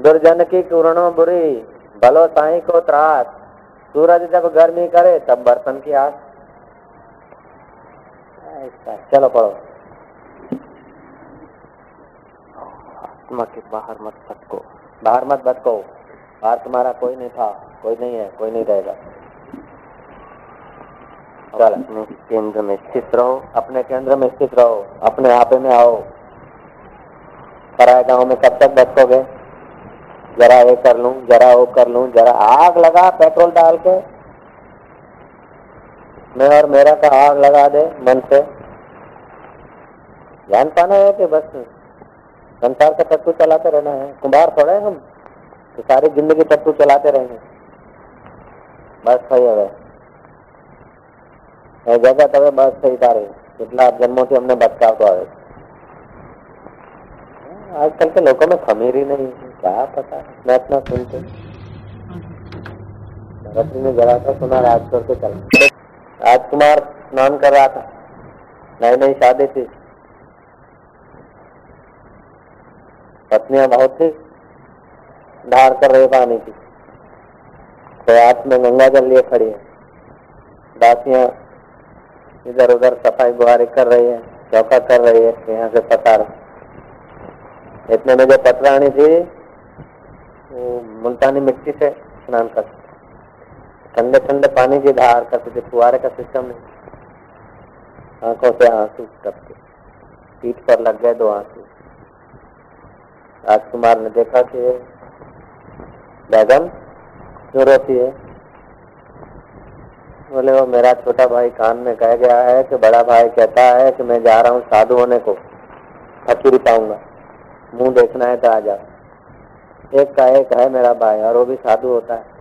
दुर्जन की कुरणों बुरी भलो साई को त्रास। सूरज जब गर्मी करे, तब बर्तन की आस। चलो पढ़ो। आत्मा के बाहर मत भटको। बाहर मत भटको। बाहर तुम्हारा कोई नहीं था, कोई नहीं है, कोई नहीं रहेगा। अपने केंद्र में स्थित रहो, अपने केंद्र में स्थित रहो, अपने आपे में आओ। पराए गाँव में कब तक भटकोगे? जरा ये कर लूं जरा वो कर लूं जरा आग लगा पेट्रोल डाल के मैं और मेरा का आग लगा दे मन से ध्यान पाना है कि बस संसार का टट्टू चलाते रहना है कुंभार थोड़े हम तो सारी जिंदगी टट्टू चलाते रहेंगे बस सही है जगह तब बस सही तारे કેટલા જન્મોથી અમને ભટકાવતો આવે आजकल के लोगों में खमीर ही क्या पता मैं इतना सुनते नवरात्रि में जरा सा सुना राज करके चला। राजकुमार स्नान कर रहा था। नई नई शादी थी। पत्नियाँ बहुत थी। धार कर रही पानी की। तो हाथ में गंगा जल लिए खड़ी है। दासियाँ इधर उधर सफ़ाई गुहारी कर रही है, चौका कर रही है, यहाँ से पसार। इतने में जो पटरानी थी वो मुल्तानी मिट्टी से स्नान कर सकते ठंडे ठंडे पानी की धार करती थी फुहारे का सिस्टम नहीं आँखों से आँसू टपके। पीठ पर लग गए दो आँसू। राजकुमार ने देखा कि बैगम क्यों रोती है? बोले, वो मेरा छोटा भाई कान में कह गया है कि बड़ा भाई कहता है कि मैं जा रहा हूँ साधु होने को। फकीरी पाऊँगा। मुँह देखना है तो आ जाओ एक का एक है मेरा भाई, और वो भी साधु होता है।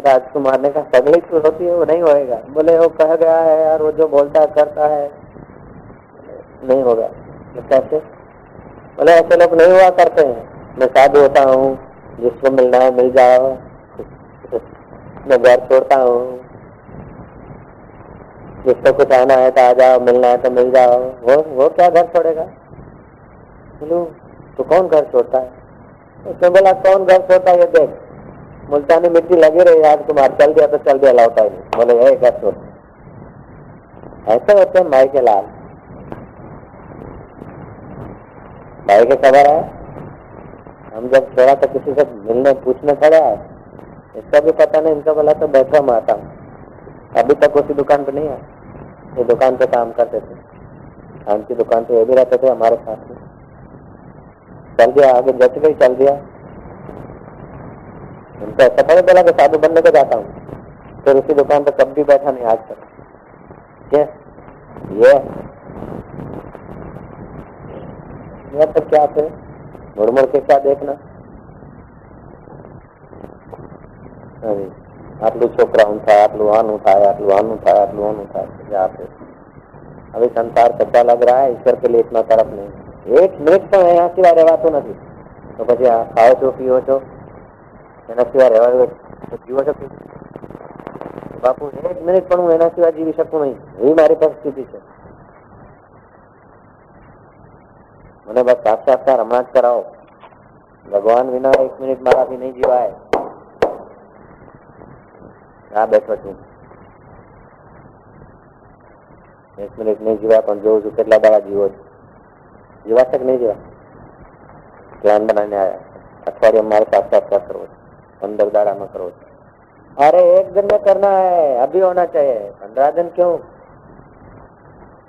राजकुमार ने कहा क्यों होती है, वो नहीं होएगा। बोले, वो कह गया है यार, वो जो बोलता है, करता है। नहीं होगा। तो कैसे? बोले, ऐसे लोग नहीं हुआ करते हैं। मैं साधु होता हूँ, जिसको मिलना है, मिल जाओ। मैं घर छोड़ता हूँ। जिसको कुछ आना है तो आ जाओ, मिलना है तो मिल जाओ। वो वो क्या घर छोड़ेगा? बोलो तो कौन घर छोड़ता है? उसने बोला, कौन घर छोड़ता है? ये देख, मुल्तानी मिट्टी लगी रही आज तुम्हारे चल दिया तो चल दिया, लौटा ही बोले ये घर छोड़ ऐसे होते हैं भाई के लाल। भाई के खबर है, हम जब छोड़ा तो किसी से मिलने, पूछने खड़ा है, इसका भी पता नहीं, इनका बोला तो बैठा, मैं आता हूँ। अभी तक उसी दुकान पे नहीं है ये दुकान पे काम करते थे। खान की दुकान पे ये भी रहते थे, हमारे साथ में। चल दिया आगे जच गई चल दिया उनको ऐसा थोड़ी बोला कि साधु बनने को जाता हूँ फिर उसी दुकान पे कभी बैठा नहीं आज तक ये ये ये तो क्या थे मुड़ मुड़ के क्या देखना અરે આટલું છોકરા થાય આટલું આનું થાય આટલું આનું થાય આટલું આનું થાય यहाँ पे अभी संसार कच्चा लग रहा है ईश्वर के लिए इतना तरफ नहीं एक મિનિટ પણ એના સિવાય રહેવાતું નથી. તો પછી આ ખાઓ છો પીવો છો, એના સિવાય રહેવાનું જીવો છો બાપુ, એક મિનિટ પણ હું એના સિવાય જીવી શકું નહીં. એવી મારી પરિસ્થિતિ છે. મને બસ સાક્ષાત્કાર હમણાં જ કરાવો. ભગવાન વિના એક મિનિટ મારાથી નહીં જીવાય. આ બેઠો છું. એક મિનિટ નહીં જીવાય, પણ જોઉં છું કેટલા દાડા જીવો છું. જીવાશે કે નહીં જીવા પ્લાન બનાવીને આવ્યા અઠવાડિયે મારે સાક્ષાત્કાર કરવો છે पंद्रह दाड़ा में करो अरे एक दिन में करना है अभी होना चाहिए पंद्रह दिन क्यों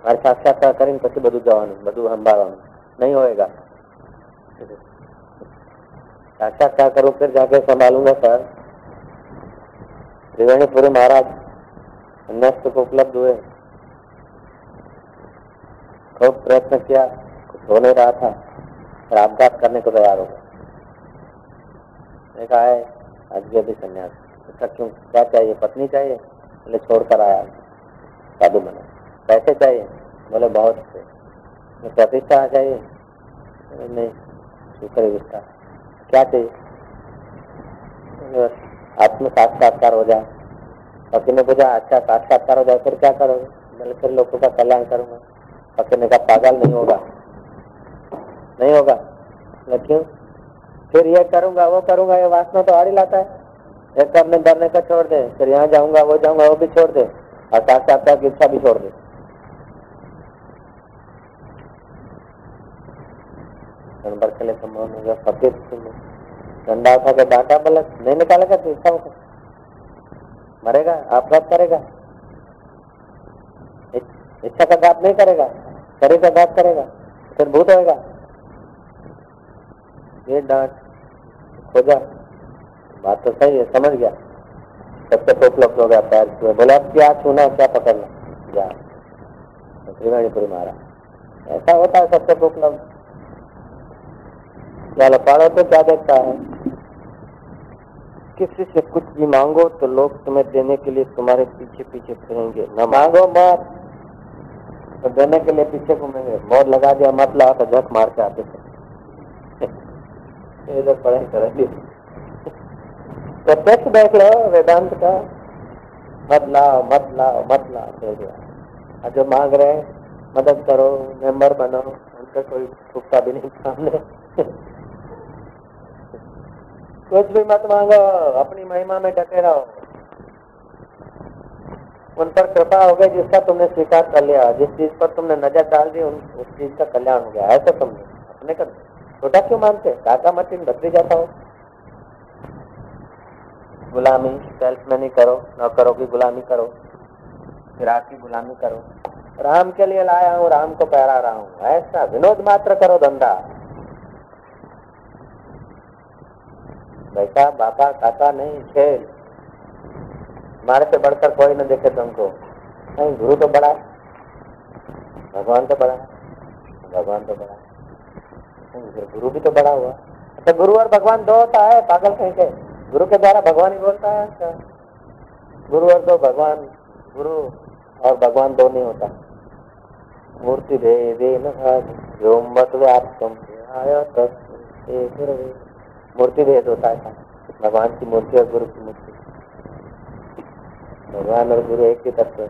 મારે સાક્ષાત્કાર કરીને પછી બધું જવાનું બધું સંભાળવાનું नहीं होएगा साक्षात्कार करूं फिर जाके संभालूंगा सर त्रिवेणीपुरी महाराज अन्यस्त को उपलब्ध हुए खूब प्रयत्न किया हो नहीं रहा था। फिर आपघात करने को तैयार हो गया कहा है आज भी संन्यास। उसका क्यों? क्या चाहिए? पत्नी चाहिए? बोले छोड़ कर आया साधु बना। पैसे चाहिए? बोले, बहुत से प्रतिष्ठा चाहिए? नहीं शुक्र विस्तार क्या चाहिए? आत्म साक्षात्कार हो जाए। फकीर ने पूछा अच्छा साक्षात्कार हो जाए, फिर क्या करोगे? बोले, फिर लोगों का कल्याण करूँगा। फकीर ने कहा, पागल नहीं होगा। नहीं होगा। क्यों? फिर ये करूँगा, वो करूँगा, ये वासना तो आड़ी लाता है। ये करने डरने का छोड़ दे, फिर यहाँ जाऊँगा, वो जाऊँगा, वो भी छोड़ दे, और साक्षात्कार की इच्छा भी छोड़ दे। नंबर के लिए डंडा उठा के डांटा बलक नहीं निकालेगा तो इच्छा होगा मरेगा अपराध करेगा। इच्छा का घात नहीं करेगा, शरीर का घात करेगा, फिर भूत होएगा। ये डांट खोजा। बात तो सही है, समझ गया। सबसे उपलब्ध हो गया, पैर छुए। बोला, अब क्या छूना, क्या पकड़ना? जा। तो त्रिवेणीपुरी मारा ऐसा होता है सबसे पोपलक चलो पढ़ो तो क्या देखता है? किसी से कुछ भी मांगो तो लोग तुम्हें देने के लिए तुम्हारे पीछे पीछे फिरेंगे। न मांगो मत तो देने के लिए पीछे घूमेंगे। मोर लगा दिया मत ला तो झक मार के आते थे। इधर पढ़ाई करेंगे टेक्स्ट देख लो, वेदांत का। लाओ, मत लाओ दे दिया। और जो मांग रहे मदद करो, मेंबर बनो, उनका कोई छुपता भी नहीं सामने। कुछ भी मत मांगो, अपनी महिमा में डटे रहो। उन पर कृपा हो गई जिसका तुमने स्वीकार कर लिया, जिस चीज़ पर तुमने नज़र डाल दी, उन, उस चीज़ का कल्याण हो गया। ऐसा तुमने अपने कर छोटा क्यों मानते काका मटिन बदली जाता हो। गुलामी सेल्फमैनी करो नौकरों की गुलामी करो। फिराक की गुलामी करो। राम के लिए लाया हूँ, राम को पहरा रहा हूँ। ऐसा विनोद मात्र करो धंधा। बेटा बापा काका नहीं, खेल। हमारे से बढ़कर कोई न देखे तुमको। नहीं, गुरु तो बड़ा भगवान तो बड़ा भगवान तो बड़ा गुरु भी तो बड़ा हुआ। अच्छा गुरु और भगवान दो होता है, पागल कहीं के? गुरु के द्वारा भगवान ही बोलता है अच्छा गुरु और दो भगवान, गुरु और भगवान दो नहीं होता। मूर्ति मत मूर्ति भेद होता है भगवान की मूर्ति और गुरु की मूर्ति। भगवान और गुरु एक ही तत्व।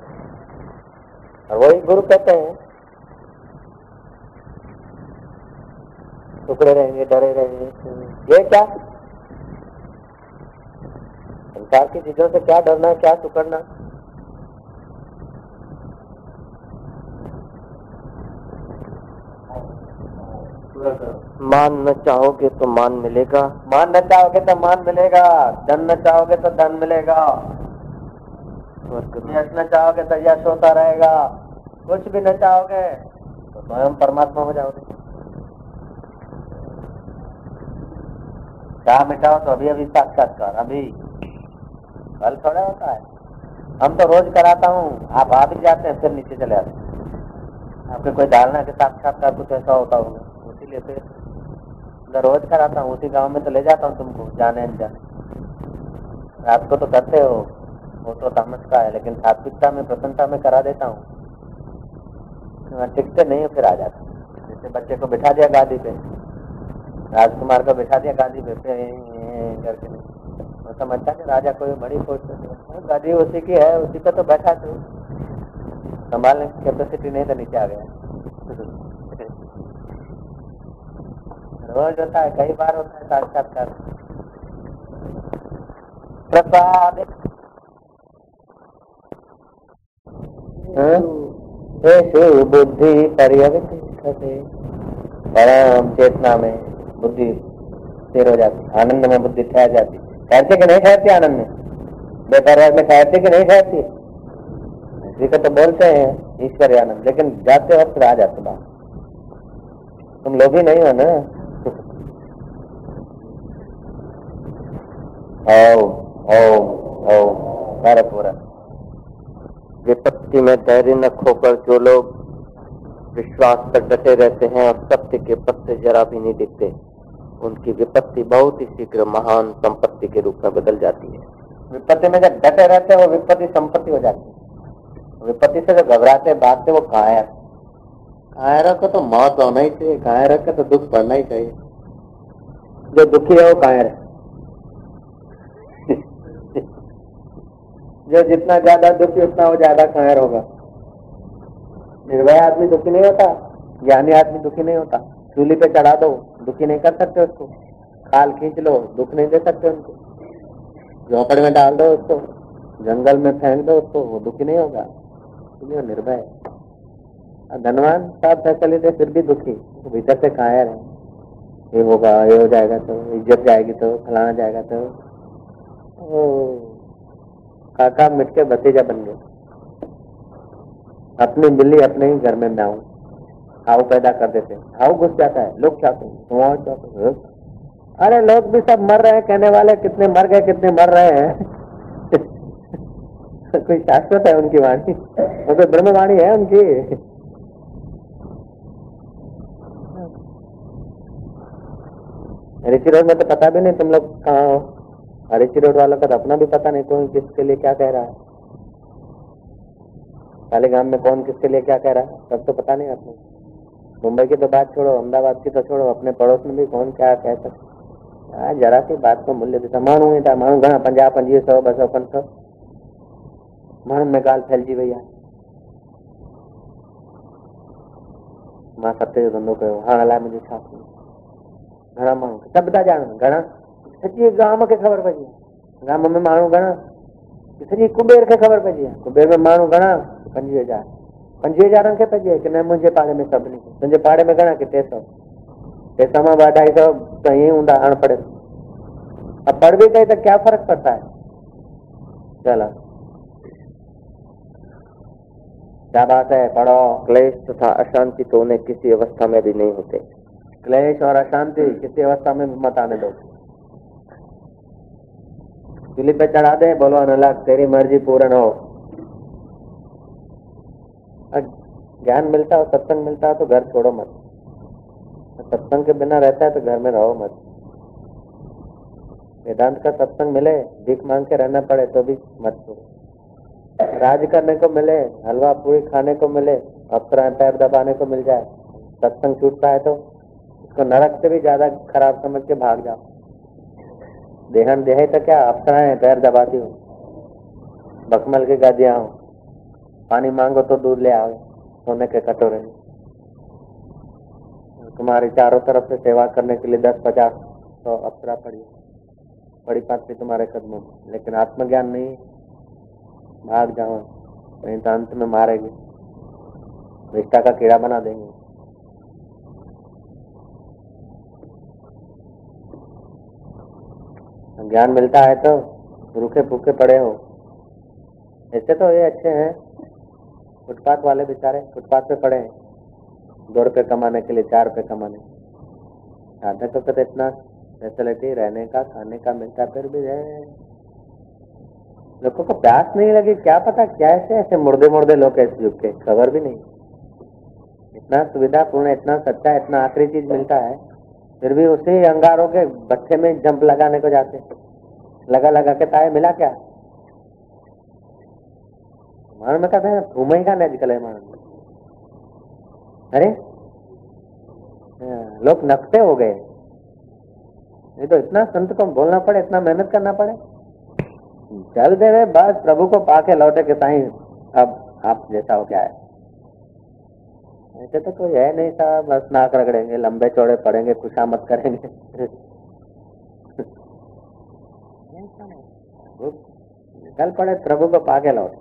और वही गुरु कहते हैं टुकड़े रहेंगे, डरे रहेंगे। ये क्या? संसार की चीज़ों से क्या डरना क्या टुकड़ना मान न चाहोगे तो मान मिलेगा। मान न चाहोगे तो मान मिलेगा, धन न चाहोगे तो धन मिलेगा। यश न चाहोगे तो यश होता रहेगा। कुछ भी न चाहोगे तो स्वयं परमात्मा हो जाओगे। चाह मिटाओ तो अभी अभी साक्षात्कार अभी। कल थोड़ा होता है। हम तो रोज कराता हूँ, आप आ भी जाते हैं, फिर नीचे चले आते हैं। आपके कोई धारणा के साक्षात्कार कुछ ऐसा होता होगा इसीलिए फिर मैं रोज कराता हूँ, उसी गाँव में तो ले जाता हूँ तुमको, जाने अनजाने। रात को तो करते हो, वो तो तामस का है, लेकिन सात्विकता में, प्रसन्नता में करा देता हूँ। टिकते नहीं हो, फिर आ जाता जैसे बच्चे को बिठा दिया गादी पे राजकुमार को बिठा दिया गादी पे करके। वो समझता कि राजा कोई बड़ी पोस्ट गादी उसी की है, उसी को तो बैठा तू संभालने की कैपेसिटी नहीं तो नीचे आ गया। रोज होता है, कई बार होता है साक्षात्कार। प्रसाद बुद्धि पर्यवतिष्ठते परम चेतना में। बुद्धि स्थिर हो जाती, आनंद में बुद्धि ठहर जाती। ठहरती कि नहीं ठहरती आनंद में? बेपरवाह में ठहरती कि नहीं ठहरती इसी को तो बोलते हैं ईश्वर आनंद। लेकिन जाते वक्त आ जाते बात तुम लोग ही नहीं हो ना विपत्ति में धैर्य न खोकर जो लोग विश्वास पर डटे रहते हैं और सत्य के पत्ते जरा भी नहीं दिखते। उनकी विपत्ति बहुत ही शीघ्र महान संपत्ति के रूप में बदल जाती है। विपत्ति में जब डटे रहते हैं, वो विपत्ति संपत्ति हो जाती है। विपत्ति से जो घबराते भागते वो कायर कायरों को तो मौत होना ही चाहिए कायरों का तो दुख पड़ना ही चाहिए। जो दुखी है, वो कायर है जो जितना ज़्यादा दुखी, उतना वो ज़्यादा कायर होगा। निर्भय आदमी दुखी नहीं होता, ज्ञानी आदमी दुखी नहीं होता। चूली पे चढ़ा दो, दुखी नहीं कर सकते उसको। खाल खींच लो, दुख नहीं दे सकते उनको। झोपड़ में डाल दो उसको, जंगल में फेंक दो उसको, वो दुखी नहीं होगा। वो निर्भय। धनवान सब फैसले थे फिर भी दुखी। तो भीतर से कायर है। ये होगा, ये हो जाएगा तो इज़्ज़त जाएगी तो फलाना जाएगा तो। ओ, काका मिट के भतीजा बन गए। अपनी बिल्ली अपने ही घर में मैं हाउ पैदा कर देते हाउ घुस जाता है। लोग क्या कहें अरे लोग भी सब मर रहे हैं। कहने वाले, कितने मर गए, कितने मर रहे हैं? कोई शाश्वत है उनकी वाणी? वो तो ब्रह्मवाणी है उनकी। ऋषि रोड में तो पता भी नहीं तुम लोग कहाँ हो। ऋषि रोड वालों का तो अपना भी पता नहीं कौन किसके लिए क्या कह रहा है। काले गाँव में कौन किसके लिए क्या कह रहा है? सब तो पता नहीं आपको। मुंबई की तो बात छोड़ो, अहमदाबाद की तो छोड़ो, अपने पड़ोस में भी कौन क्या कह सकते हाँ जरा सी बात को मूल्य देता। माण्हू ही था माण्हू घणा पंजाह पंजवीह सौ ॿ सौ पंज सौ। माण्हुनि में ॻाल्हि फैलिजी वई आहे माँ सते जो धंधो कयो हाणे अलाए मुंहिंजी छा थी घणा माण्हू सभु था ॼाणनि घणा। सॼे गाम खे ख़बर पइजी आहे गाम में माण्हू घणा सॼी कुबेर खे ख़बर पइजी आहे कुबेर में माण्हू घणा पंजवीह हज़ार पंजवीह हज़ारनि खे पइजे की न मुंहिंजे पाड़े में सभिनी तुंहिंजे पाड़े में घणा की टे सौ टे सौ माँ ॿ अढाई सौ त ईअं हूंदा अनपढ़ अब पढ़ भी गए तो क्या फ़र्क पड़ता है चलो क्या बात है पढ़ो क्लेश तथा अशांति तो उन्हें किसी अवस्था में भी नहीं होते क्लेश और अशांति किसी अवस्था में भी मत आने दो चूल्ही पे चढ़ा दे बोलो अनलग तेरी मर्ज़ी पूर्ण हो ज्ञान मिलता हो सत्संग मिलता हो तो घर छोड़ो मत। सत्संग के बिना रहता है तो घर में रहो मत। वेदांत का सत्संग मिले, भीख मांग के रहना पड़े तो भी मत छोड़ो। राज करने को मिले, हलवा पूरी खाने को मिले अफसर पैर दबाने को मिल जाए, सत्संग छूटता है तो उसको नरक से भी ज़्यादा खराब समझ के भाग जाओ। देहन देहे तो क्या? अफसराएँ पैर दबाती हूँ। बकमल की गादियाँ हो। पानी मांगो तो दूध ले आओ, सोने के कटोरे। तुम्हारी चारों तरफ़ से सेवा करने के लिए दस पचास सौ अप्सरा पड़ी बड़ी पाती तुम्हारे कदमों में, लेकिन आत्मज्ञान नहीं भाग जाओ, नहीं तो अंत में मारेगी। रिश्ता का कीड़ा बना देंगे। ज्ञान मिलता है तो रूखे फूके पड़े हो। ऐसे तो ये अच्छे हैं। फुटपाथ वाले बेचारे फुटपाथ पे पड़े हैं। दो रुपये कमाने के लिए, चार रुपये कमाने। साधक तो इतना फैसिलिटी रहने का, खाने का मिलता, फिर भी है। लोगों को प्यास नहीं लगी, क्या पता क्या ऐसे ऐसे मुर्दे मुर्दे लोग ऐसे युग के, खबर भी नहीं। इतना सुविधा पूर्ण इतना सच्चा, इतना आखिरी चीज़ मिलता है, फिर भी उसी अंगारों के बच्चे में जंप लगाने को जाते लगा लगा के ताए मिला क्या? माण्हू में कहते हैं घूम ही माण्हू अरे? लोग नकते हो गए। नहीं तो इतना संत को बोलना पड़े, इतना मेहनत करना पड़े। चल दे रहे बस, प्रभु को पाके लौटे के साई, अब आप जैसा हो क्या है? ऐसे तो कोई है नहीं साहब, बस नाक रगड़ेंगे, लंबे चौड़े पड़ेंगे खुशामत करेंगे। कल पड़े, प्रभु को पाके लौटे।